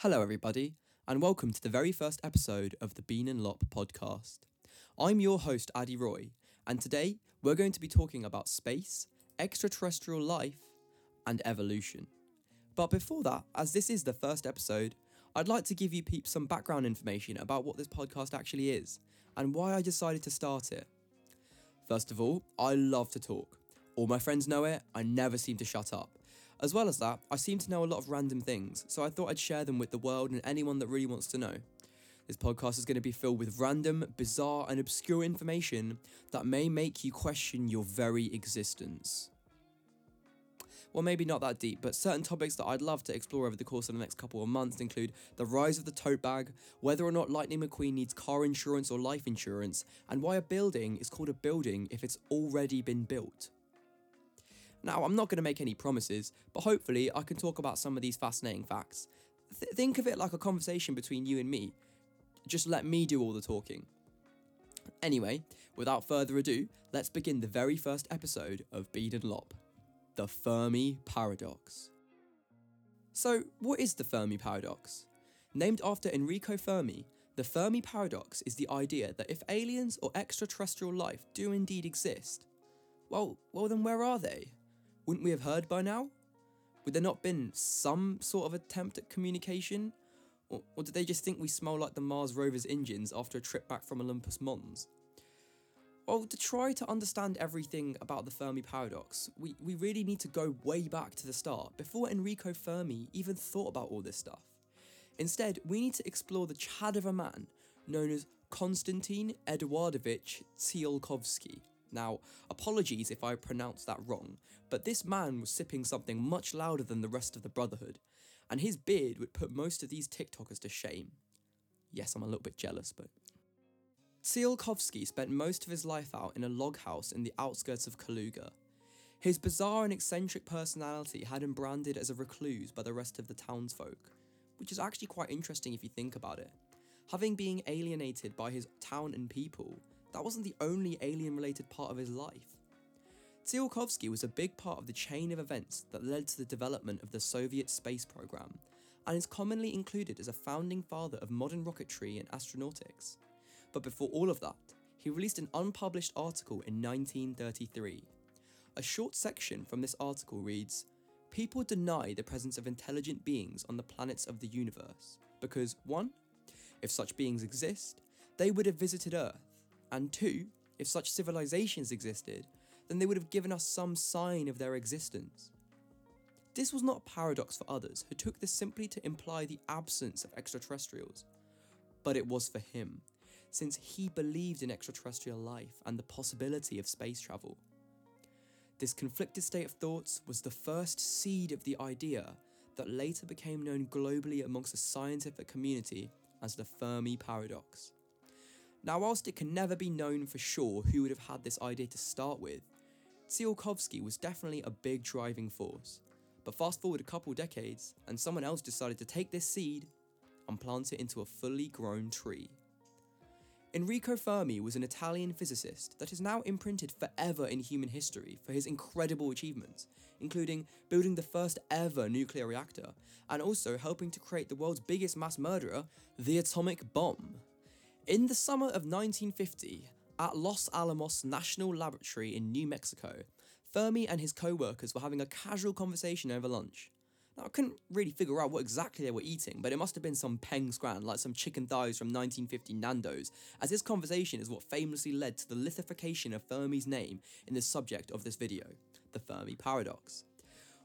Hello, everybody, and welcome to the very first episode of the Bean and Lop podcast. I'm your host, Addy Roy, and today we're going to be talking about space, extraterrestrial life, and evolution. But before that, as this is the first episode, I'd like to give you peeps some background information about what this podcast actually is and why I decided to start it. First of all, I love to talk. All my friends know it, I never seem to shut up. As well as that, I seem to know a lot of random things, so I thought I'd share them with the world and anyone that really wants to know. This podcast is going to be filled with random, bizarre, and obscure information that may make you question your very existence. Well, maybe not that deep, but certain topics that I'd love to explore over the course of the next couple of months include the rise of the tote bag, whether or not Lightning McQueen needs car insurance or life insurance, and why a building is called a building if it's already been built. Now, I'm not going to make any promises, but hopefully I can talk about some of these fascinating facts. Th- think of it like a conversation between you and me. Just let me do all the talking. Anyway, without further ado, let's begin the very first episode of Bean and Lop the Fermi Paradox. So, what is the Fermi Paradox? Named after Enrico Fermi, the Fermi Paradox is the idea that if aliens or extraterrestrial life do indeed exist, well, well then where are they? Wouldn't we have heard by now? Would there not been some sort of attempt at communication? Or, or did they just think we smell like the Mars rover's engines after a trip back from Olympus Mons? Well, to try to understand everything about the Fermi paradox, we, we really need to go way back to the start, before Enrico Fermi even thought about all this stuff. Instead, we need to explore the chad of a man known as Konstantin Eduardovich Tsiolkovsky. Now, apologies if I pronounced that wrong, but this man was sipping something much louder than the rest of the Brotherhood, and his beard would put most of these TikTokers to shame. Yes, I'm a little bit jealous, but Tsiolkovsky spent most of his life out in a log house in the outskirts of Kaluga. His bizarre and eccentric personality had him branded as a recluse by the rest of the townsfolk, which is actually quite interesting if you think about it. Having been alienated by his town and people, that wasn't the only alien related part of his life. Tsiolkovsky was a big part of the chain of events that led to the development of the Soviet space program, and is commonly included as a founding father of modern rocketry and astronautics. But before all of that, he released an unpublished article in 1933. A short section from this article reads People deny the presence of intelligent beings on the planets of the universe because, one, if such beings exist, they would have visited Earth, and two, if such civilizations existed, then they would have given us some sign of their existence. This was not a paradox for others who took this simply to imply the absence of extraterrestrials, but it was for him, since he believed in extraterrestrial life and the possibility of space travel. This conflicted state of thoughts was the first seed of the idea that later became known globally amongst the scientific community as the Fermi paradox. Now, whilst it can never be known for sure who would have had this idea to start with, Tsiolkovsky was definitely a big driving force. But fast forward a couple decades, and someone else decided to take this seed and plant it into a fully grown tree. Enrico Fermi was an Italian physicist that is now imprinted forever in human history for his incredible achievements, including building the first ever nuclear reactor and also helping to create the world's biggest mass murderer, the atomic bomb. In the summer of 1950, at Los Alamos National Laboratory in New Mexico, Fermi and his co workers were having a casual conversation over lunch. Now, I couldn't really figure out what exactly they were eating, but it must have been some peng scran, like some chicken thighs from 1950 Nando's, as this conversation is what famously led to the lithification of Fermi's name in the subject of this video, the Fermi paradox.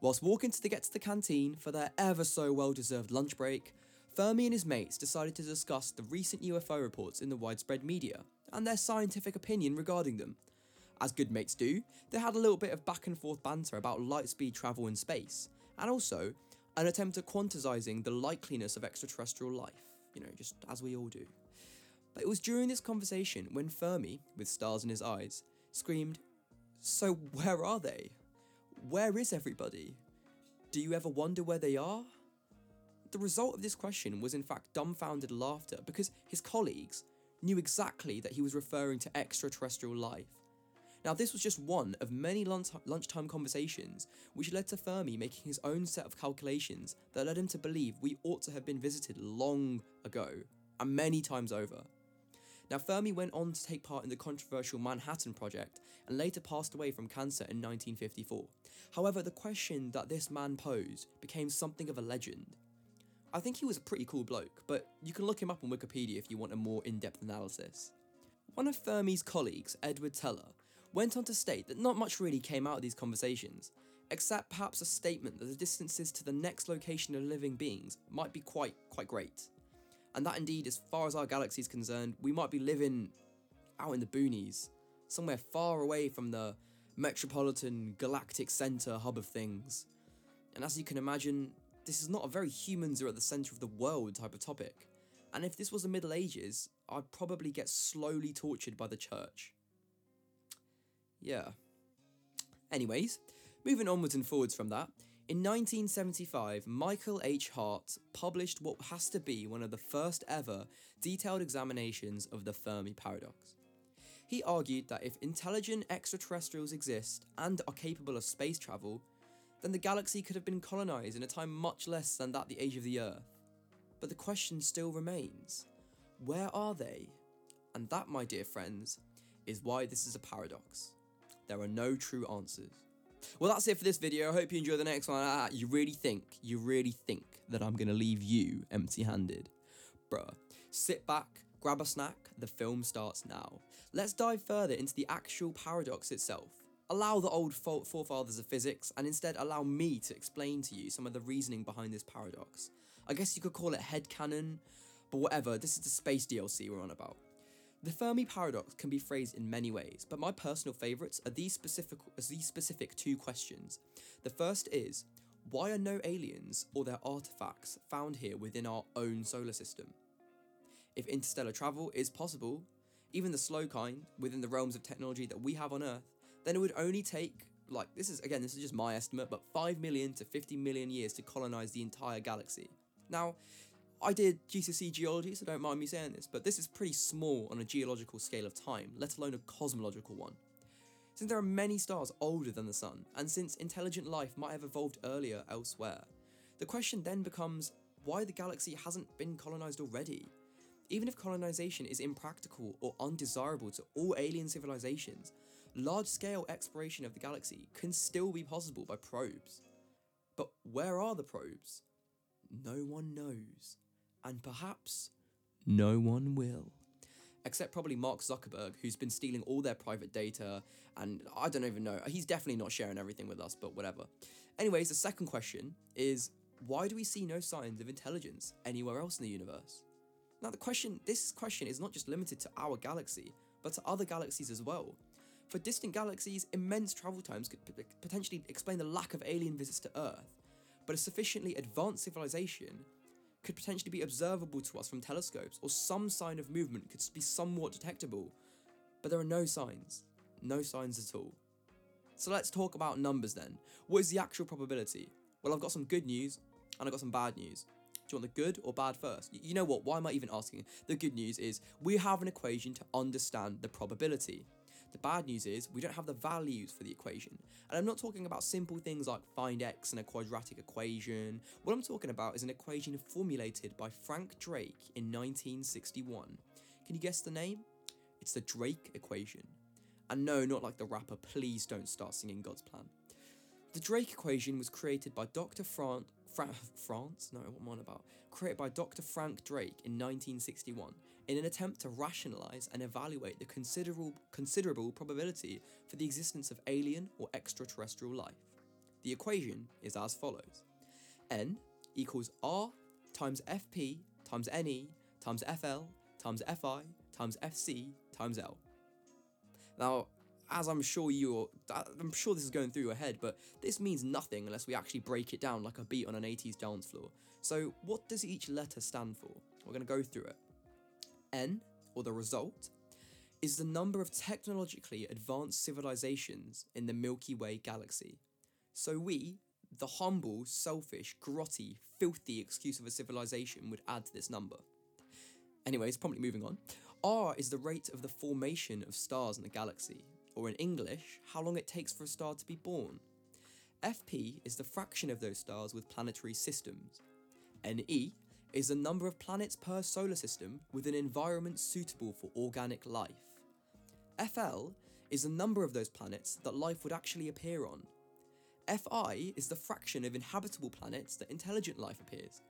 Whilst walking to get to the canteen for their ever so well deserved lunch break, Fermi and his mates decided to discuss the recent UFO reports in the widespread media and their scientific opinion regarding them. As good mates do, they had a little bit of back and forth banter about light speed travel in space, and also an attempt at quantizing the likeliness of extraterrestrial life, you know, just as we all do. But it was during this conversation when Fermi, with stars in his eyes, screamed, So where are they? Where is everybody? Do you ever wonder where they are? The result of this question was in fact dumbfounded laughter because his colleagues knew exactly that he was referring to extraterrestrial life. Now, this was just one of many lunch- lunchtime conversations which led to Fermi making his own set of calculations that led him to believe we ought to have been visited long ago and many times over. Now, Fermi went on to take part in the controversial Manhattan Project and later passed away from cancer in 1954. However, the question that this man posed became something of a legend. I think he was a pretty cool bloke, but you can look him up on Wikipedia if you want a more in depth analysis. One of Fermi's colleagues, Edward Teller, went on to state that not much really came out of these conversations, except perhaps a statement that the distances to the next location of living beings might be quite, quite great. And that indeed, as far as our galaxy is concerned, we might be living out in the boonies, somewhere far away from the metropolitan galactic centre hub of things. And as you can imagine, this is not a very humans are at the centre of the world type of topic. And if this was the Middle Ages, I'd probably get slowly tortured by the church. Yeah. Anyways, moving onwards and forwards from that, in 1975, Michael H. Hart published what has to be one of the first ever detailed examinations of the Fermi paradox. He argued that if intelligent extraterrestrials exist and are capable of space travel, then the galaxy could have been colonized in a time much less than that the age of the Earth. But the question still remains where are they? And that, my dear friends, is why this is a paradox. There are no true answers. Well, that's it for this video. I hope you enjoy the next one. Ah, you really think, you really think that I'm going to leave you empty handed? Bruh, sit back, grab a snack, the film starts now. Let's dive further into the actual paradox itself. Allow the old forefathers of physics and instead allow me to explain to you some of the reasoning behind this paradox. I guess you could call it head headcanon, but whatever, this is the space DLC we're on about. The Fermi paradox can be phrased in many ways, but my personal favourites are these specific, these specific two questions. The first is, why are no aliens or their artifacts found here within our own solar system? If interstellar travel is possible, even the slow kind, within the realms of technology that we have on Earth, then it would only take, like, this is, again, this is just my estimate, but 5 million to 50 million years to colonize the entire galaxy. Now, I did GCSE geology, so don't mind me saying this, but this is pretty small on a geological scale of time, let alone a cosmological one. Since there are many stars older than the Sun, and since intelligent life might have evolved earlier elsewhere, the question then becomes why the galaxy hasn't been colonized already. Even if colonization is impractical or undesirable to all alien civilizations, large scale exploration of the galaxy can still be possible by probes. But where are the probes? No one knows and perhaps no one will. Except probably Mark Zuckerberg, who's been stealing all their private data, and I don't even know. He's definitely not sharing everything with us, but whatever. Anyways, the second question is why do we see no signs of intelligence anywhere else in the universe? Now, the question, this question is not just limited to our galaxy, but to other galaxies as well. For distant galaxies, immense travel times could p- potentially explain the lack of alien visits to Earth. But a sufficiently advanced civilization could potentially be observable to us from telescopes, or some sign of movement could be somewhat detectable. But there are no signs. No signs at all. So let's talk about numbers then. What is the actual probability? Well, I've got some good news and I've got some bad news. Do you want the good or bad first? You know what? Why am I even asking? The good news is we have an equation to understand the probability. The bad news is we don't have the values for the equation. And I'm not talking about simple things like find x in a quadratic equation. What I'm talking about is an equation formulated by Frank Drake in 1961. Can you guess the name? It's the Drake equation. And no, not like the rapper, please don't start singing God's Plan. The Drake equation was created by Dr. Fran- Fra- France? No, what am I on about? Created by Dr. Frank Drake in 1961 in an attempt to rationalize and evaluate the considerable, considerable probability for the existence of alien or extraterrestrial life. The equation is as follows n equals r times fp times ne times fl times fi times fc times l. Now, as I'm sure you're, I'm sure this is going through your head, but this means nothing unless we actually break it down like a beat on an 80s dance floor. So, what does each letter stand for? We're going to go through it. N, or the result, is the number of technologically advanced civilizations in the Milky Way galaxy. So we, the humble, selfish, grotty, filthy excuse of a civilization, would add to this number. Anyways, promptly moving on. R is the rate of the formation of stars in the galaxy. or in English, how long it takes for a star to be born. FP is the fraction of those stars with planetary systems. NE is the number of planets per solar system with an environment suitable for organic life. FL is the number of those planets that life would actually appear on. Fi is the fraction of inhabitable planets that intelligent life appears.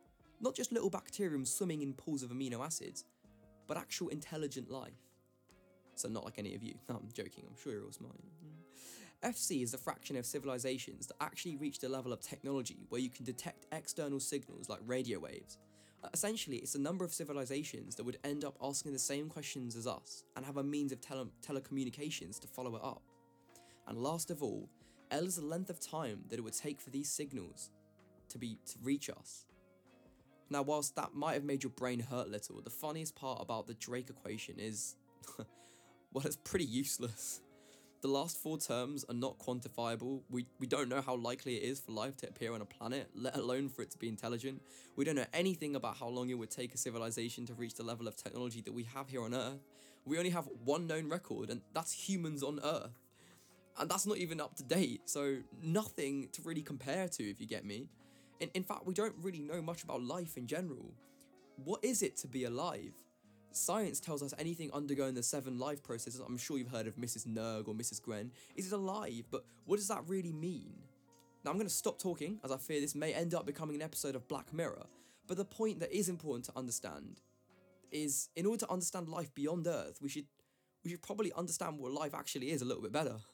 Not just little bacterium swimming in pools of amino acids, but actual intelligent life. So, not like any of you. No, I'm joking, I'm sure you're all smart. FC is the fraction of civilizations that actually reach the level of technology where you can detect external signals like radio waves. Essentially, it's the number of civilizations that would end up asking the same questions as us and have a means of tele- telecommunications to follow it up. And last of all, L is the length of time that it would take for these signals to be to reach us. Now, whilst that might have made your brain hurt a little, the funniest part about the Drake equation is, well, it's pretty useless. The last four terms are not quantifiable. We, we don't know how likely it is for life to appear on a planet, let alone for it to be intelligent. We don't know anything about how long it would take a civilization to reach the level of technology that we have here on Earth. We only have one known record, and that's humans on Earth. And that's not even up to date, so nothing to really compare to, if you get me. In, in fact, we don't really know much about life in general. What is it to be alive? Science tells us anything undergoing the seven life processes, I'm sure you've heard of Mrs. Nerg or Mrs. Gren, is it alive, but what does that really mean? Now I'm going to stop talking, as I fear this may end up becoming an episode of Black Mirror, but the point that is important to understand is in order to understand life beyond Earth, we should we should probably understand what life actually is a little bit better.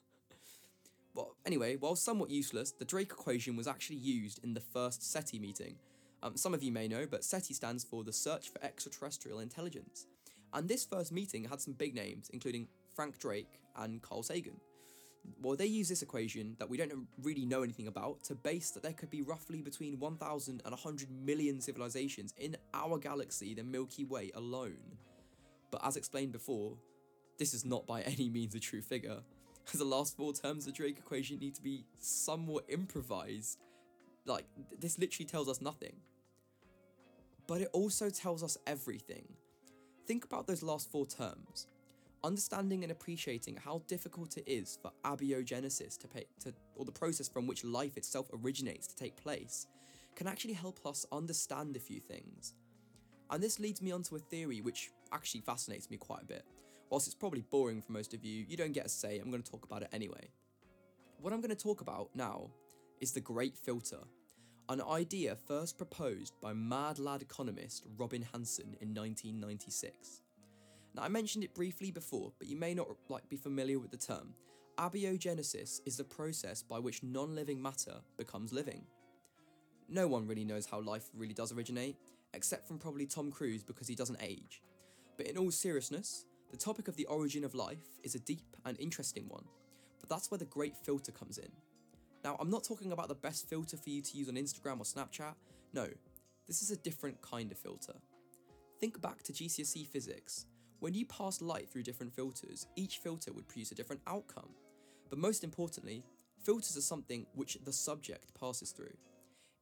But anyway, while somewhat useless, the Drake equation was actually used in the first SETI meeting. Um, some of you may know, but SETI stands for the Search for Extraterrestrial Intelligence. And this first meeting had some big names, including Frank Drake and Carl Sagan. Well, they use this equation that we don't really know anything about to base that there could be roughly between 1,000 and 100 million civilizations in our galaxy, the Milky Way alone. But as explained before, this is not by any means a true figure, as the last four terms of the Drake equation need to be somewhat improvised. Like, this literally tells us nothing. But it also tells us everything. Think about those last four terms. Understanding and appreciating how difficult it is for abiogenesis to, pay, to or the process from which life itself originates to take place, can actually help us understand a few things. And this leads me onto a theory which actually fascinates me quite a bit. Whilst it's probably boring for most of you, you don't get a say, I'm going to talk about it anyway. What I'm going to talk about now is the Great Filter, an idea first proposed by mad lad economist Robin Hanson in 1996. Now I mentioned it briefly before, but you may not like be familiar with the term. Abiogenesis is the process by which non-living matter becomes living. No one really knows how life really does originate, except from probably Tom Cruise because he doesn't age. But in all seriousness, the topic of the origin of life is a deep and interesting one, but that's where the great filter comes in. Now, I'm not talking about the best filter for you to use on Instagram or Snapchat. No, this is a different kind of filter. Think back to GCSE physics. When you pass light through different filters, each filter would produce a different outcome. But most importantly, filters are something which the subject passes through.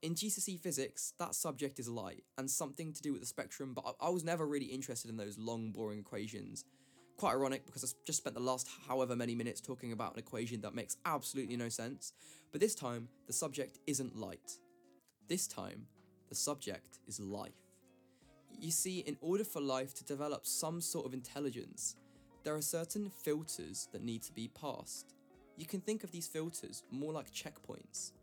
In GCSE physics, that subject is light and something to do with the spectrum, but I, was never really interested in those long, boring equations. Quite ironic because I just spent the last however many minutes talking about an equation that makes absolutely no sense, but this time, the subject isn't light. This time, the subject is life. You see, in order for life to develop some sort of intelligence, there are certain filters that need to be passed. You can think of these filters more like checkpoints.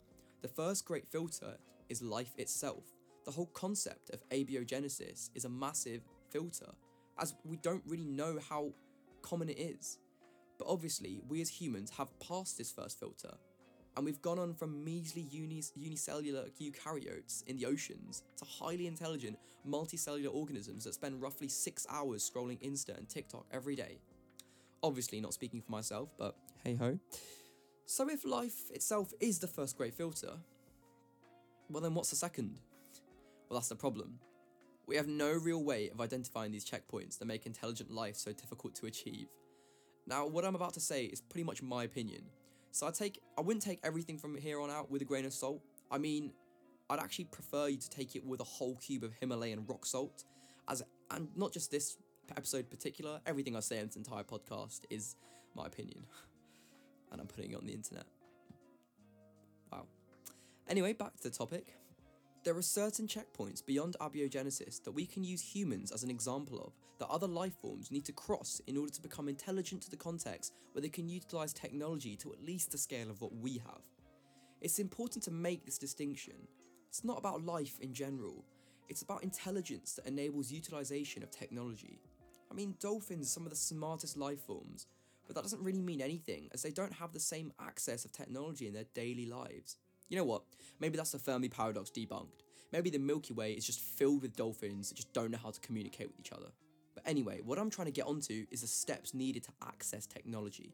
The first great filter is life itself. The whole concept of abiogenesis is a massive filter, as we don't really know how common it is. But obviously, we as humans have passed this first filter, and we've gone on from measly unis- unicellular eukaryotes in the oceans to highly intelligent multicellular organisms that spend roughly six hours scrolling Insta and TikTok every day. Obviously, not speaking for myself, but hey ho. So, if life itself is the first great filter, well, then what's the second? Well, that's the problem. We have no real way of identifying these checkpoints that make intelligent life so difficult to achieve. Now, what I'm about to say is pretty much my opinion. So I take I wouldn't take everything from here on out with a grain of salt. I mean, I'd actually prefer you to take it with a whole cube of Himalayan rock salt, as and not just this episode particular. Everything I say in this entire podcast is my opinion. and I'm putting it on the internet. Wow. Anyway, back to the topic. There are certain checkpoints beyond abiogenesis that we can use humans as an example of that other life forms need to cross in order to become intelligent to the context where they can utilize technology to at least the scale of what we have. It's important to make this distinction. It's not about life in general, it's about intelligence that enables utilization of technology. I mean, dolphins are some of the smartest life forms, but that doesn't really mean anything as they don't have the same access of technology in their daily lives. You know what? Maybe that's the Fermi paradox debunked. Maybe the Milky Way is just filled with dolphins that just don't know how to communicate with each other. But anyway, what I'm trying to get onto is the steps needed to access technology.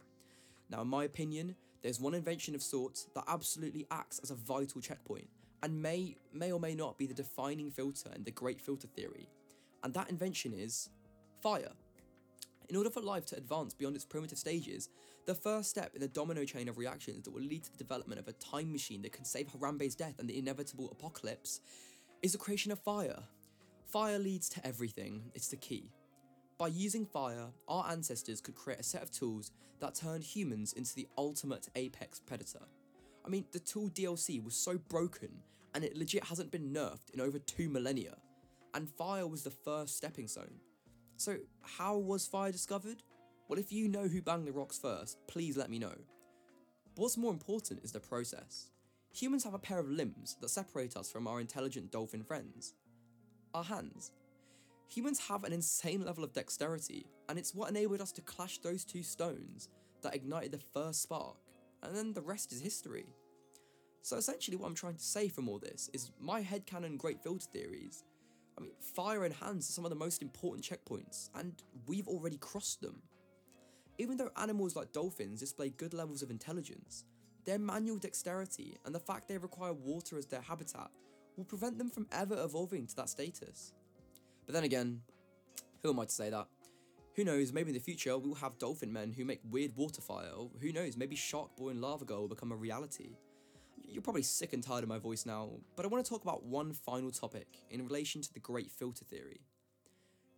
Now, in my opinion, there's one invention of sorts that absolutely acts as a vital checkpoint and may may or may not be the defining filter in the great filter theory. And that invention is fire. In order for life to advance beyond its primitive stages, the first step in the domino chain of reactions that will lead to the development of a time machine that can save Harambe's death and the inevitable apocalypse is the creation of fire. Fire leads to everything, it's the key. By using fire, our ancestors could create a set of tools that turned humans into the ultimate apex predator. I mean, the tool DLC was so broken and it legit hasn't been nerfed in over two millennia, and fire was the first stepping stone. So, how was fire discovered? Well, if you know who banged the rocks first, please let me know. But what's more important is the process. Humans have a pair of limbs that separate us from our intelligent dolphin friends our hands. Humans have an insane level of dexterity, and it's what enabled us to clash those two stones that ignited the first spark, and then the rest is history. So essentially, what I'm trying to say from all this is my headcanon great filter theories I mean, fire and hands are some of the most important checkpoints, and we've already crossed them. Even though animals like dolphins display good levels of intelligence, their manual dexterity and the fact they require water as their habitat will prevent them from ever evolving to that status. But then again, who am I to say that? Who knows, maybe in the future we will have dolphin men who make weird water fire, or who knows, maybe Shark Boy and Lava Girl will become a reality. You're probably sick and tired of my voice now, but I want to talk about one final topic in relation to the Great Filter Theory.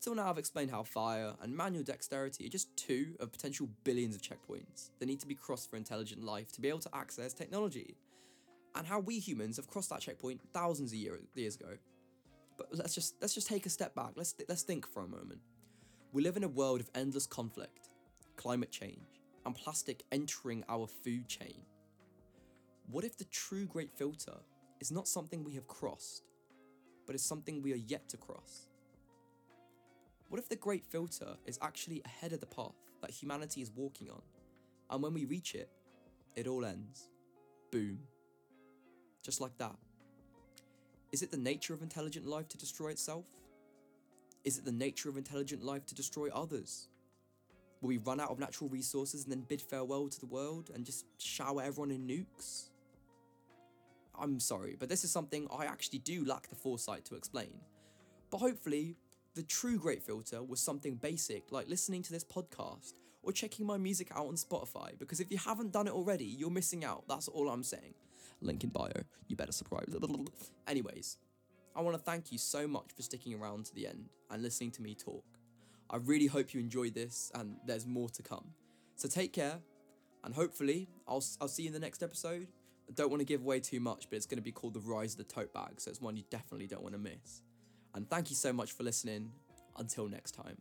Till now, I've explained how fire and manual dexterity are just two of potential billions of checkpoints that need to be crossed for intelligent life to be able to access technology, and how we humans have crossed that checkpoint thousands of year, years ago. But let's just let's just take a step back. Let's let's think for a moment. We live in a world of endless conflict, climate change, and plastic entering our food chain. What if the true great filter is not something we have crossed, but is something we are yet to cross? What if the great filter is actually ahead of the path that humanity is walking on, and when we reach it, it all ends? Boom. Just like that. Is it the nature of intelligent life to destroy itself? Is it the nature of intelligent life to destroy others? Will we run out of natural resources and then bid farewell to the world and just shower everyone in nukes? I'm sorry, but this is something I actually do lack the foresight to explain. But hopefully, the true great filter was something basic like listening to this podcast or checking my music out on Spotify, because if you haven't done it already, you're missing out. That's all I'm saying. Link in bio. You better subscribe. Anyways, I want to thank you so much for sticking around to the end and listening to me talk. I really hope you enjoyed this and there's more to come. So take care and hopefully I'll, I'll see you in the next episode. Don't want to give away too much, but it's going to be called The Rise of the Tote Bag, so it's one you definitely don't want to miss. And thank you so much for listening. Until next time.